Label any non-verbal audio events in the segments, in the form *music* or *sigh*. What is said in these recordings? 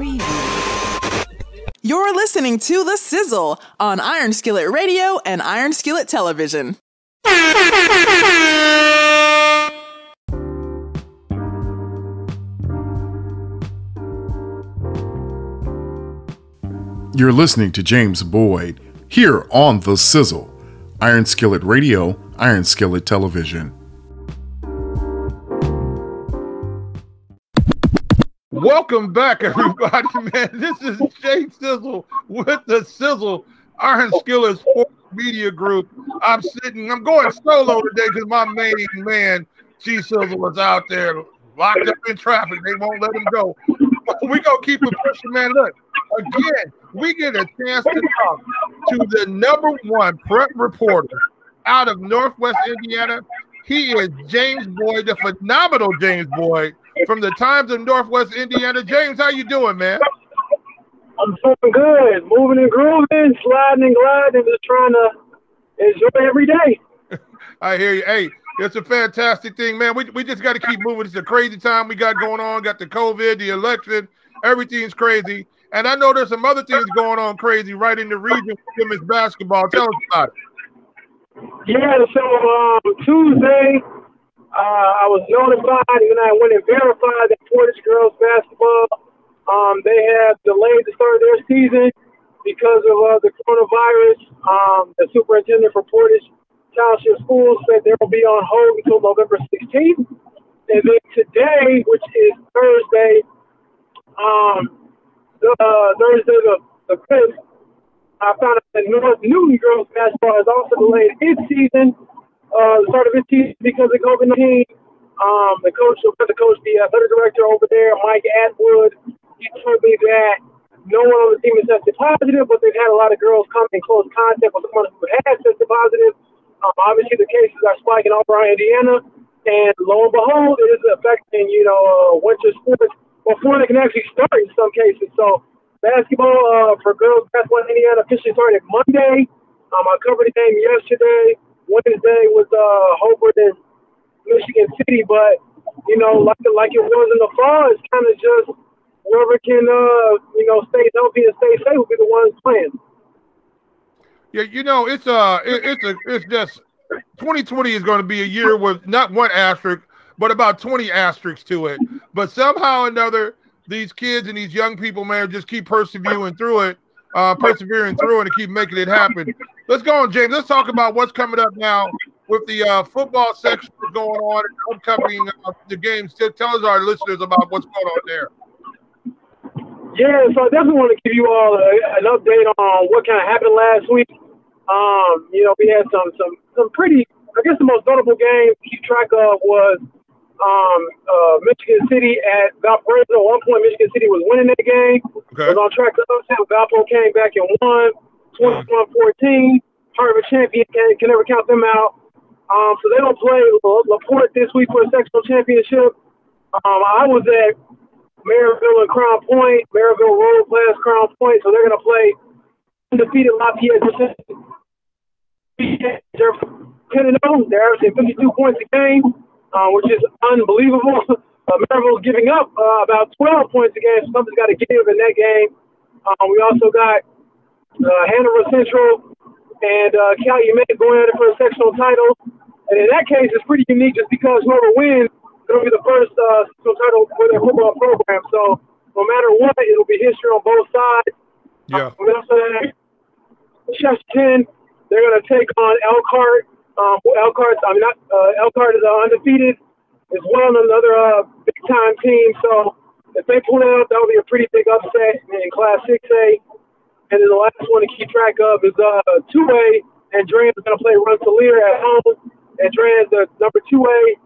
preview. You're listening to The Sizzle on Iron Skillet Radio and Iron Skillet Television. You're listening to James Boyd here on The Sizzle, Iron Skillet Radio, Iron Skillet Television. Welcome back, everybody, *laughs* man. This is Jay Sizzle with the Sizzle Iron Skillet Sports Media Group. I'm sitting, I'm going solo today because my main man, G Sizzle, is out there locked up in traffic. They won't let him go. *laughs* We're gonna keep it pushing, man. Look, again, we get a chance to talk to the number one prep reporter out of Northwest Indiana. He is James Boyd, the phenomenal James Boyd from the Times of Northwest Indiana. James, how you doing, man? I'm doing good, moving and grooving, sliding and gliding, just trying to enjoy every day. *laughs* I hear you. Hey, it's a fantastic thing, man. We, we just got to keep moving. It's a crazy time we got going on. Got the COVID, the election, everything's crazy. And I know there's some other things going on crazy right in the region women's basketball. Tell us about it. Yeah, so um, Tuesday, uh, I was notified and I went and verified that Portage girls basketball, um, they have delayed the start of their season because of uh, the coronavirus. Um, the superintendent for Portage Township Schools said they will be on hold until November 16th. And then today, which is Thursday, um, the, uh, Thursday the, the 5th, I found out that North Newton girls basketball has also delayed its season uh, the start of his season because of COVID 19. Um, the coach, the coach, the athletic director over there, Mike Atwood, he told me that no one on the team has tested positive, but they've had a lot of girls come in close contact with someone who has tested positive. Um, obviously, the cases are spiking all around Indiana, and lo and behold, it is affecting you know uh, winter sports before they can actually start in some cases. So, basketball uh, for girls basketball in Indiana officially started Monday. Um, I covered the game yesterday. Wednesday was uh, Hobart and Michigan City, but you know, like like it was in the fall, it's kind of just whoever can uh, you know stay healthy and stay safe will be the ones playing. Yeah, you know, it's uh, it, it's a, it's just 2020 is going to be a year with not one asterisk, but about 20 asterisks to it. But somehow or another, these kids and these young people, man, just keep persevering through it, uh, persevering through and keep making it happen. Let's go on, James. Let's talk about what's coming up now with the uh, football section going on and upcoming uh, the games. Tell us our listeners about what's going on there. Yeah, so I definitely want to give you all a, an update on what kind of happened last week. Um, you know, we had some some some pretty. I guess the most notable game to keep track of was um, uh, Michigan City at Valparaiso. At one point, Michigan City was winning that game. Okay. Was on track to upset. Valpo came back and won. 21-14. Harvard champion can, can never count them out. Um, so they don't play Laporte this week for a sectional championship. Um, I was at Merrillville and Crown Point, Merrillville Road Class Crown Point, so they're going to play undefeated Lafayette. They're 10 0. They're averaging 52 points a game, uh, which is unbelievable. *laughs* Uh, Merrillville's giving up uh, about 12 points a game. Something's got to give in that game. Um, we also got uh, Hanover Central, and uh, Calumet going at it for a sectional title. And in that case, it's pretty unique just because whoever wins going be the first uh, sectional title for their football program. So no matter what, it'll be history on both sides. Yeah. Um, Chesterton, they're going to take on Elkhart. Um, Elkhart, I mean, not, uh, Elkhart is uh, undefeated as well, another uh, big time team. So if they pull out, that would be a pretty big upset in Class 6A. And then the last one to keep track of is uh, two-way, and Andrean is going to play Rensselaer at home. And Andrean, the number two-way,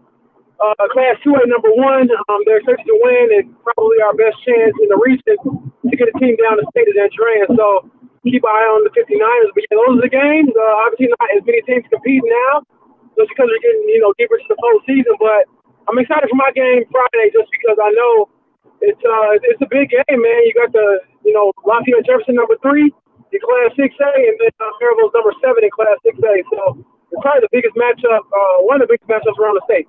uh, Class 2A number one, um, they're expected to win and probably our best chance in the region to get a team down the state that Andrean. So keep an eye on the 59ers. But yeah, those are the games. Uh, obviously, not as many teams competing now just because they're getting, you know, deeper to the postseason. But I'm excited for my game Friday just because I know it's uh it's a big game, man. You got the you know Lafayette Jefferson number three in Class 6A, and then uh, Merrillville's number seven in Class 6A. So it's probably the biggest matchup, uh, one of the biggest matchups around the state.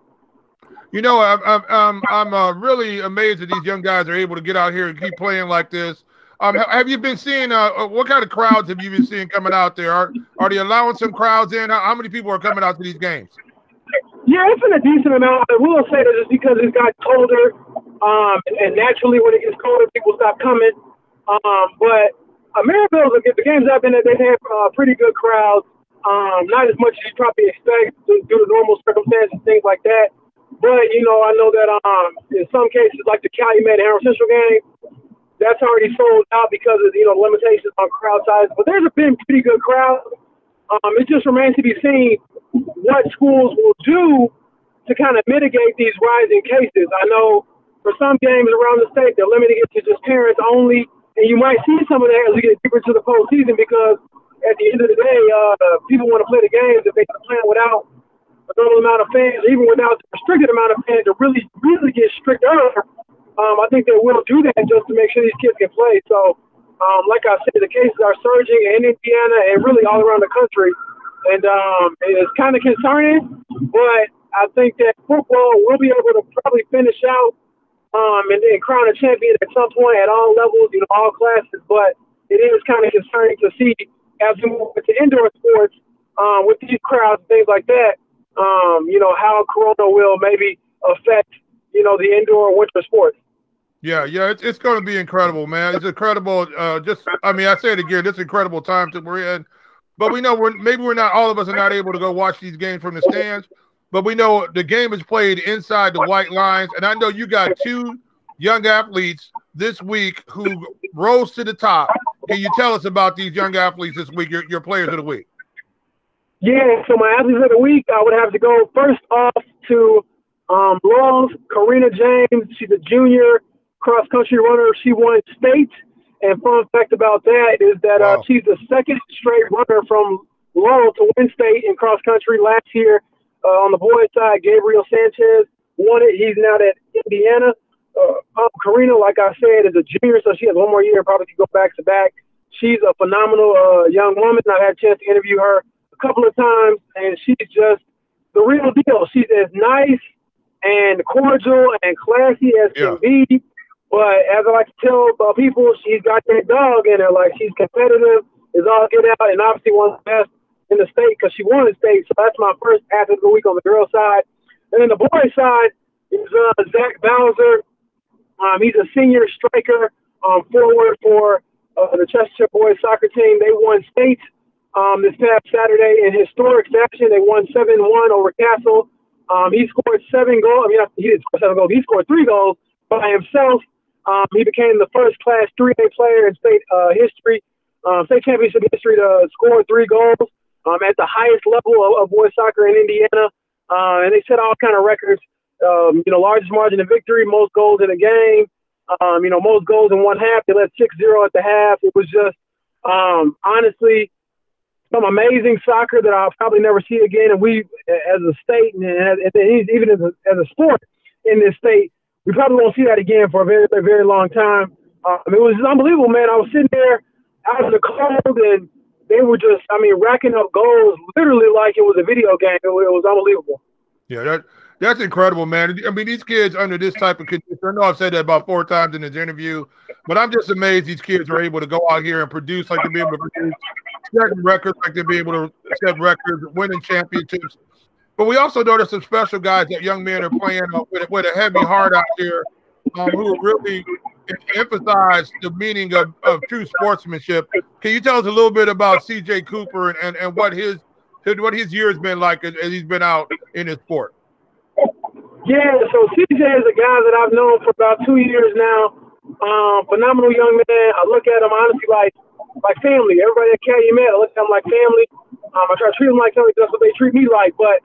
You know, I'm I'm I'm, I'm uh, really amazed that these young guys are able to get out here and keep playing like this. Um, have you been seeing uh, uh, what kind of crowds have you been seeing coming out there? Are are they allowing some crowds in? How, how many people are coming out to these games? Yeah, it's been a decent amount. I will say that just because it's got colder, um, and naturally when it gets colder, people stop coming. Um, but uh, the games I've been at, they've had uh, pretty good crowds. Um, not as much as you probably expect due to normal circumstances, things like that. But you know, I know that um, in some cases, like the Calumet Hanover Central game, that's already sold out because of you know limitations on crowd size. But there's been pretty good crowds. Um, it just remains to be seen what schools will do to kind of mitigate these rising cases. I know for some games around the state, they're limiting it to just parents only, and you might see some of that as we get deeper into the postseason because at the end of the day, uh, people want to play the games if they can play without a normal amount of fans, even without the restricted amount of fans, to really, really get stricter. Um, I think they will do that just to make sure these kids can play. So, um, like I said, the cases are surging in Indiana and really all around the country. And um, it's kind of concerning, but I think that football will be able to probably finish out um, and then crown a champion at some point at all levels, you know, all classes. But it is kind of concerning to see as we move into indoor sports um, with these crowds and things like that, um, you know, how Corona will maybe affect, you know, the indoor winter sports. Yeah, yeah, it's, it's going to be incredible, man. It's incredible. Uh, just, I mean, I say it again, it's incredible times that we're in. But we know we're maybe we're not all of us are not able to go watch these games from the stands. But we know the game is played inside the white lines, and I know you got two young athletes this week who rose to the top. Can you tell us about these young athletes this week? Your, your players of the week. Yeah, so my athletes of the week, I would have to go first off to um, Lowell's Karina James. She's a junior cross country runner. She won state. And fun fact about that is that uh, wow. uh, she's the second straight runner from Lowell to win state in cross country last year. Uh, on the boys' side, Gabriel Sanchez won it. He's now at Indiana. Uh, um, Karina, like I said, is a junior, so she has one more year and probably can go back to back. She's a phenomenal uh, young woman. I've had a chance to interview her a couple of times, and she's just the real deal. She's as nice and cordial and classy as yeah. can be. But as I like to tell uh, people, she's got that dog in her. Like she's competitive, is all get out, and obviously one of the best in the state because she won the state. So that's my first athlete of the week on the girl side. And then the boy side is uh, Zach Bowser. Um, he's a senior striker, um, forward for uh, the Chesterton boys soccer team. They won state um, this past Saturday in historic fashion. They won 7 1 over Castle. Um, he scored seven goals. I mean, he didn't score seven goals. He scored three goals by himself. Um, he became the first Class 3A player in state uh, history, uh, state championship history to score three goals um, at the highest level of, of boys soccer in Indiana. Uh, and they set all kind of records. Um, you know, largest margin of victory, most goals in a game. Um, you know, most goals in one half. They led 6-0 at the half. It was just, um, honestly, some amazing soccer that I'll probably never see again. And we, as a state, and, as, even as a, as a sport in this state, we probably won't see that again for a very, very, very long time. Um, it was unbelievable, man. I was sitting there out in the cold, and they were just, I mean, racking up goals literally like it was a video game. It, it was unbelievable. Yeah, that that's incredible, man. I mean, these kids under this type of condition. I know I've said that about four times in this interview, but I'm just amazed these kids are able to go out here and produce like to be able to produce setting records, like to be able to set records, winning championships. But we also know there's some special guys that young men are playing with, with a heavy heart out there um, who really emphasize the meaning of, of true sportsmanship. Can you tell us a little bit about CJ Cooper and, and, and what his what his year has been like as, as he's been out in his sport? Yeah, so CJ is a guy that I've known for about two years now. Um, phenomenal young man. I look at him honestly like like family. Everybody at Calumet, I look at him like family. Um, I try to treat him like family. That's what they treat me like. But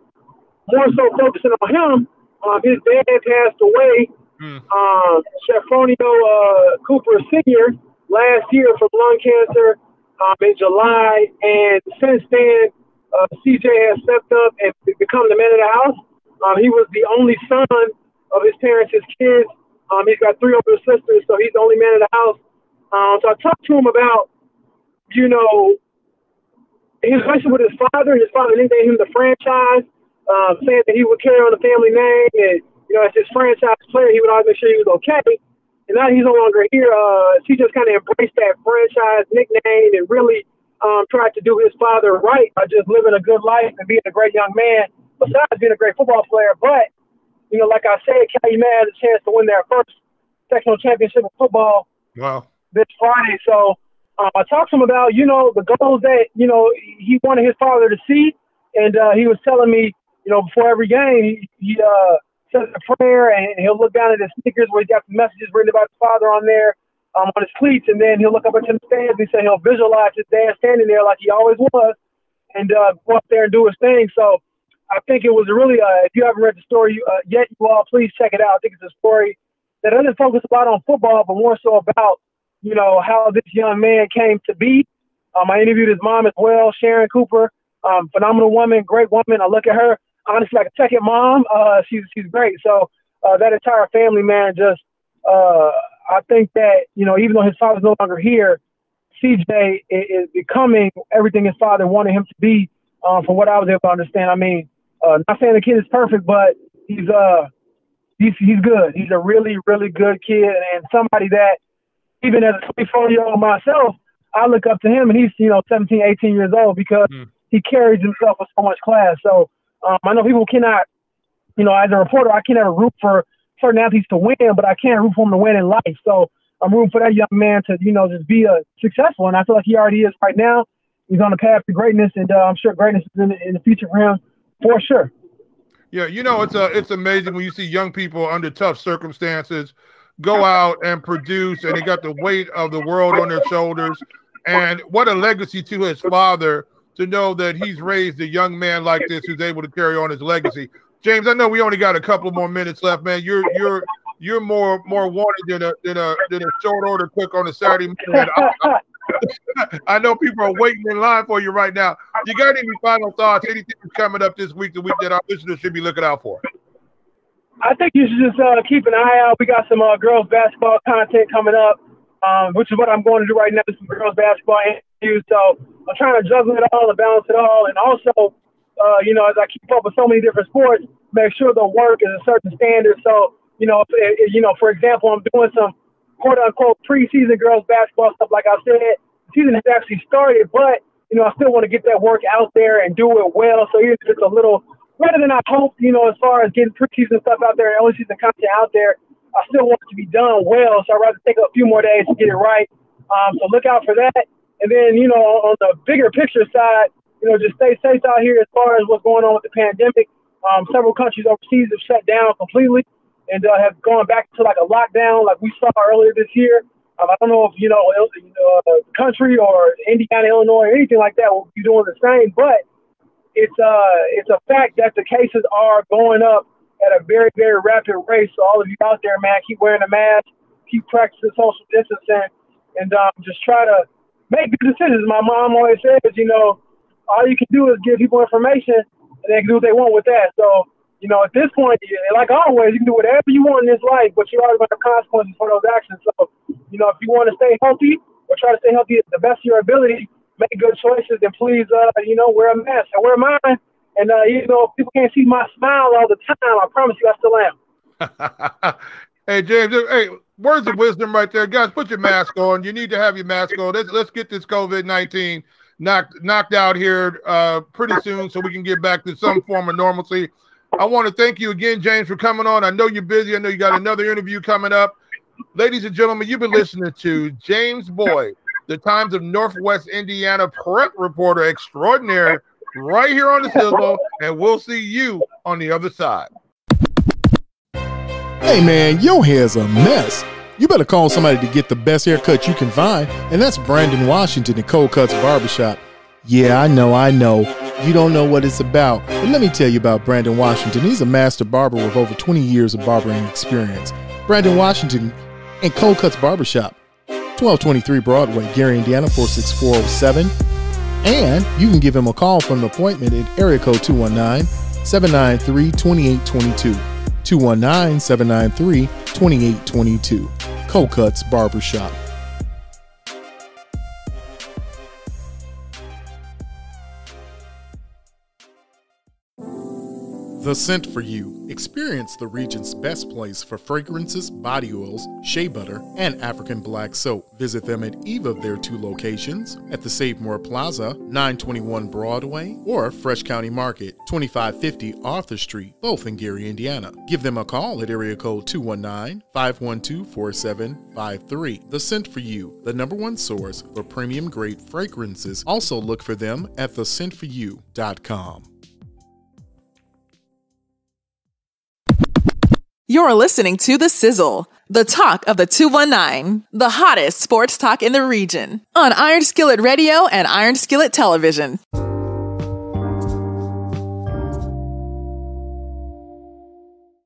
more so focusing on him. Um, his dad passed away, mm. um, Chefronio uh, Cooper Sr. last year from lung cancer um, in July, and since then, uh, CJ has stepped up and become the man of the house. Um, he was the only son of his parents, his kids. Um, he's got three older sisters, so he's the only man of the house. Um, so I talked to him about, you know, his relationship with his father. His father nicknamed him the franchise uh, saying that he would carry on the family name and you know, as his franchise player, he would always make sure he was okay. And now he's no longer here. Uh, he just kind of embraced that franchise nickname and really um, tried to do his father right by just living a good life and being a great young man, besides being a great football player. But, you know, like I said, Calumet had a chance to win their first sectional championship of football wow. this Friday. So uh, I talked to him about, you know, the goals that, you know, he wanted his father to see. And uh, he was telling me, you know, before every game, he, he uh, says a prayer and he'll look down at his sneakers where he's got messages written about his father on there um, on his cleats. And then he'll look up into the stands and say he'll visualize his dad standing there like he always was and uh, go up there and do his thing. So I think it was really, uh, if you haven't read the story uh, yet, you all please check it out. I think it's a story that doesn't focus a lot on football, but more so about, you know, how this young man came to be. Um, I interviewed his mom as well, Sharon Cooper, um, phenomenal woman, great woman. I look at her honestly like a second mom. Uh, she's she's great. So uh, that entire family, man, just uh, I think that you know, even though his father's no longer here, CJ is, is becoming everything his father wanted him to be. Um, from what I was able to understand, I mean, uh, not saying the kid is perfect, but he's uh he's he's good. He's a really really good kid and somebody that even as a 24 year old myself, I look up to him and he's you know 17, 18 years old because mm. he carries himself with so much class. So um, I know people cannot, you know, as a reporter, I can never root for certain athletes to win, but I can't root for them to win in life. So I'm rooting for that young man to you know just be a successful, and I feel like he already is right now. He's on the path to greatness, and uh, I'm sure greatness is in the, in the future for him for sure. Yeah, you know it's uh, it's amazing when you see young people under tough circumstances go out and produce, and they got the weight of the world on their shoulders. And what a legacy to his father to know that he's raised a young man like this who's able to carry on his legacy. James, I know we only got a couple more minutes left, man. You're you're you're more more wanted than a than a than a short order cook on a Saturday morning. I, I *laughs* know people are waiting in line for you right now. You got any final thoughts? Anything coming up this week, the week that our listeners should be looking out for? I think you should just uh, keep an eye out. We got some uh, girls basketball content coming up, um, which is what I'm going to do right now. Is some girls basketball interviews. So I'm trying to juggle it all and balance it all, and also, uh, you know, as I keep up with so many different sports, make sure the work is a certain standard. So, you know, if, you know, for example, I'm doing some quote unquote preseason girls basketball stuff. Like I said, the season has actually started, but you know, I still want to get that work out there and do it well. So even if it's a little better than I hoped, you know, as far as getting preseason stuff out there and early season content out there, I still want it to be done well. So I'd rather take a few more days to get it right. Um, so look out for that. And then, you know, on the bigger picture side, you know, just stay safe out here as far as what's going on with the pandemic. Um, several countries overseas have shut down completely and uh, have gone back to like a lockdown like we saw earlier this year. Um, I don't know if, you know, uh, the country or Indiana, Illinois, or anything like that will be doing the same, but it's, uh, it's a fact that the cases are going up at a very, very rapid rate. So all of you out there, man, keep wearing a mask, keep practicing social distancing, and um, just try to make good decisions. My mom always says, you know, all you can do is give people information, and they can do what they want with that. So, you know, at this point, like always, you can do whatever you want in this life, but you're always going to have consequences for those actions. So, you know, if you want to stay healthy or try to stay healthy to the best of your ability, make good choices, then please, uh, you know, wear a mask. I wear mine, and uh, you know, people can't see my smile all the time. I promise you, I still am. *laughs* hey, James. Hey, words of wisdom right there, guys. Put your mask on. You need to have your mask on. Let's let's get this COVID nineteen knocked knocked out here uh, pretty soon, so we can get back to some form of normalcy. I want to thank you again, James, for coming on. I know you're busy. I know you got another interview coming up. Ladies and gentlemen, you've been listening to James Boyd, the Times of Northwest Indiana prep reporter extraordinaire, right here on the Sizzle, and we'll see you on the other side. Hey man, your hair's a mess. You better call somebody to get the best haircut you can find, and that's Brandon Washington at Cold Cuts Barbershop. Yeah, I know, I know. You don't know what it's about, but let me tell you about Brandon Washington. He's a master barber with over 20 years of barbering experience. Brandon Washington and Cold Cuts Barbershop, 1223 Broadway, Gary, Indiana 46407. And you can give him a call for an appointment at area code 219 793 2822. 219 793 2822. Cold Cuts Barbershop. The Scent for You. Experience the region's best place for fragrances, body oils, shea butter, and African black soap. Visit them at either of their two locations at the Save More Plaza, 921 Broadway, or Fresh County Market, 2550 Arthur Street, both in Gary, Indiana. Give them a call at area code 219 512 4753. The Scent for You, the number one source for premium grade fragrances. Also look for them at thescentforyou.com. You're listening to The Sizzle, the talk of the 219, the hottest sports talk in the region, on Iron Skillet Radio and Iron Skillet Television.